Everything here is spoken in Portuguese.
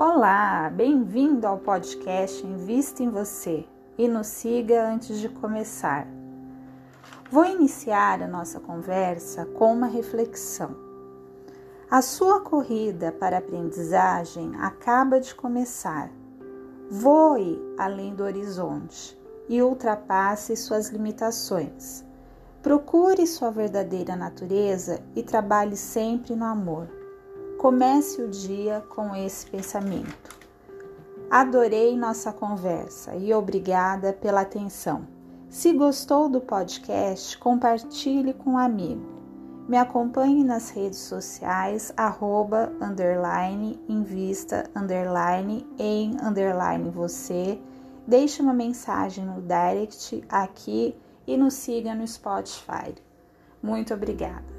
Olá, bem-vindo ao podcast Invista em Você e nos siga antes de começar. Vou iniciar a nossa conversa com uma reflexão. A sua corrida para aprendizagem acaba de começar. Voe além do horizonte e ultrapasse suas limitações. Procure sua verdadeira natureza e trabalhe sempre no amor. Comece o dia com esse pensamento. Adorei nossa conversa e obrigada pela atenção. Se gostou do podcast, compartilhe com um amigo. Me acompanhe nas redes sociais, arroba, underline, invista, underline, em, underline, você. Deixe uma mensagem no direct aqui e nos siga no Spotify. Muito obrigada.